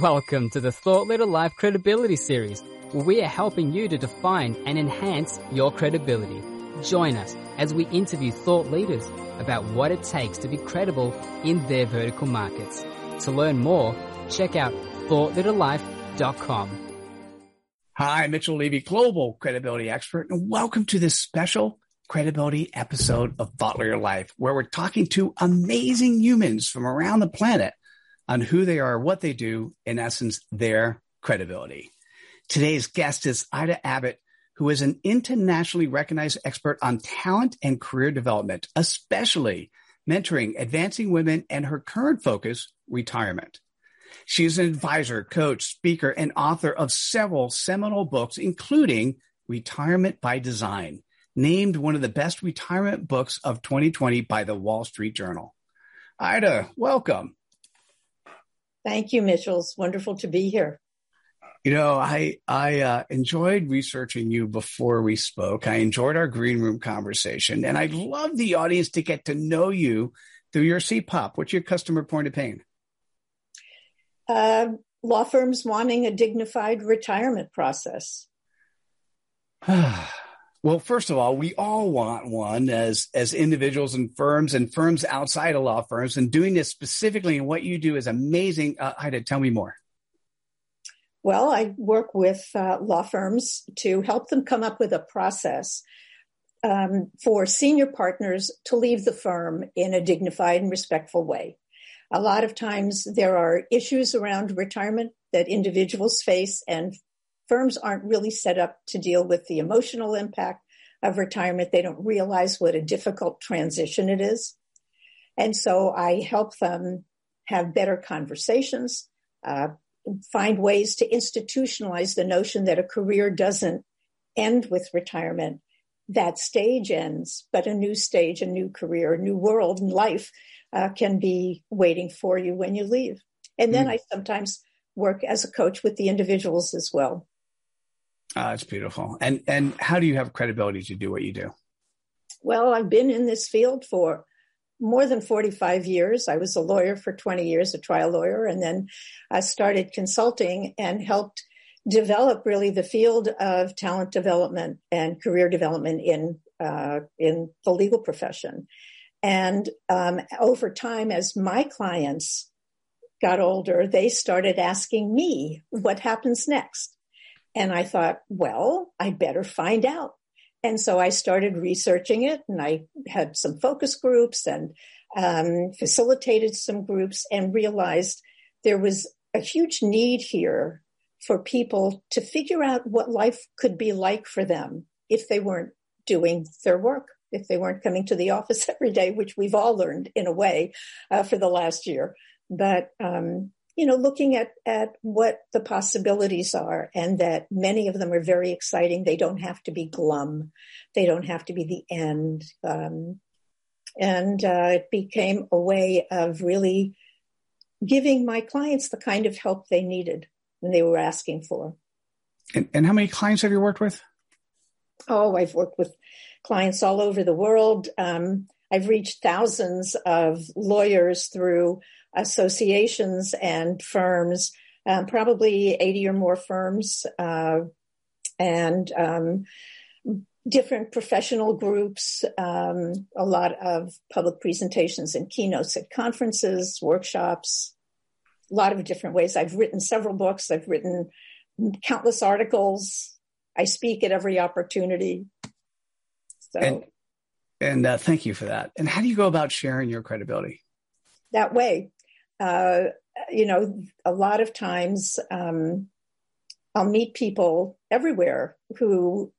Welcome to the Thought Leader Life Credibility Series, where we are helping you to define and enhance your credibility. Join us as we interview thought leaders about what it takes to be credible in their vertical markets. To learn more, check out thoughtleaderlife.com. Hi, Mitchell Levy, global credibility expert, and welcome to this special credibility episode of Thought Leader Life, where we're talking to amazing humans from around the planet on who they are, what they do, in essence, their credibility. Today's guest is Ida Abbott, who is an internationally recognized expert on talent and career development, especially mentoring advancing women and her current focus, retirement. She is an advisor, coach, speaker, and author of several seminal books, including Retirement by Design, named one of the best retirement books of 2020 by the Wall Street Journal. Ida, welcome. Thank you, Mitchell. It's wonderful to be here. You know, I I uh, enjoyed researching you before we spoke. I enjoyed our green room conversation, and I'd love the audience to get to know you through your CPOP. What's your customer point of pain? Uh, law firms wanting a dignified retirement process. Well, first of all, we all want one as as individuals and firms and firms outside of law firms. And doing this specifically and what you do is amazing. Uh, Ida, tell me more. Well, I work with uh, law firms to help them come up with a process um, for senior partners to leave the firm in a dignified and respectful way. A lot of times there are issues around retirement that individuals face, and firms aren't really set up to deal with the emotional impact of retirement. They don't realize what a difficult transition it is. And so I help them have better conversations, uh, find ways to institutionalize the notion that a career doesn't end with retirement. That stage ends, but a new stage, a new career, a new world and life uh, can be waiting for you when you leave. And then mm. I sometimes work as a coach with the individuals as well. Oh, that's beautiful. And and how do you have credibility to do what you do? Well, I've been in this field for more than 45 years. I was a lawyer for 20 years, a trial lawyer, and then I started consulting and helped develop really the field of talent development and career development in uh, in the legal profession. And um, over time, as my clients got older, they started asking me, "What happens next?" And I thought, well, I better find out. And so I started researching it and I had some focus groups and um, facilitated some groups and realized there was a huge need here for people to figure out what life could be like for them if they weren't doing their work, if they weren't coming to the office every day, which we've all learned in a way uh, for the last year. But um, you know, looking at, at what the possibilities are and that many of them are very exciting. They don't have to be glum. They don't have to be the end. Um, and uh, it became a way of really giving my clients the kind of help they needed and they were asking for. And, and how many clients have you worked with? Oh, I've worked with clients all over the world. Um, I've reached thousands of lawyers through associations and firms, um, probably 80 or more firms, uh, and um, different professional groups, um, a lot of public presentations and keynotes at conferences, workshops, a lot of different ways. I've written several books, I've written countless articles. I speak at every opportunity. So, and, and uh, thank you for that. And how do you go about sharing your credibility? That way uh, you know, a lot of times um, I'll meet people everywhere who,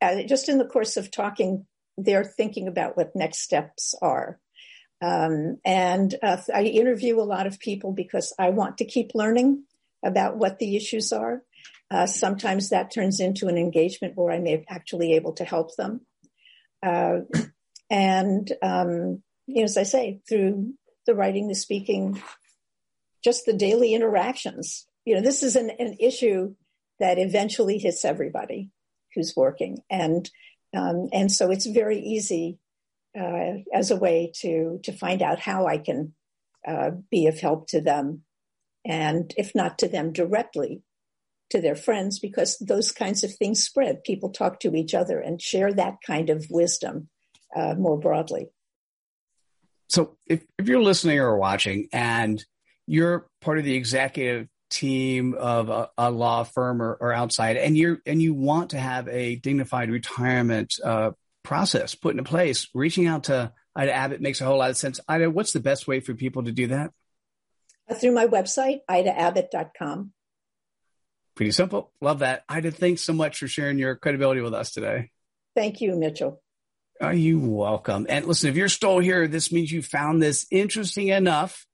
uh, just in the course of talking, they're thinking about what next steps are. Um, and uh, I interview a lot of people because I want to keep learning about what the issues are. Uh, sometimes that turns into an engagement where I may actually able to help them. Uh, and um, you know, as I say, through the writing, the speaking, just the daily interactions. You know, this is an, an issue that eventually hits everybody who's working, and um, and so it's very easy uh, as a way to to find out how I can uh, be of help to them And if not to them directly, to their friends, because those kinds of things spread. People talk to each other and share that kind of wisdom uh, more broadly. So if, if you're listening or watching and you're part of the executive team of a, a law firm or, or, outside and you're and you want to have a dignified retirement uh, process put into place reaching out to ida abbott makes a whole lot of sense. Ida what's the best way for people to do that? Uh, through my website idaabbott.com pretty simple. Love that. Ida thanks so much for sharing your credibility with us today. Thank you mitchell are you welcome and listen if you're still here this means you found this interesting enough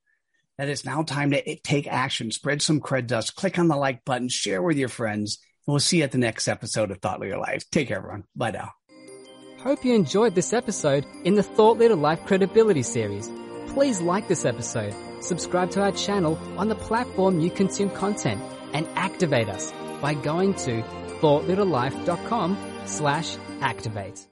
that it's now time to take action, spread some cred dust, click on the like button, share with your friends, and we'll see you at the next episode of Thought Leader Life. Take care, everyone. Bye now. Hope you enjoyed this episode in the Thought Leader Life Credibility series. Please like this episode, subscribe to our channel on the platform you consume content, and activate us by going to thoughtleaderlife.com slash activate.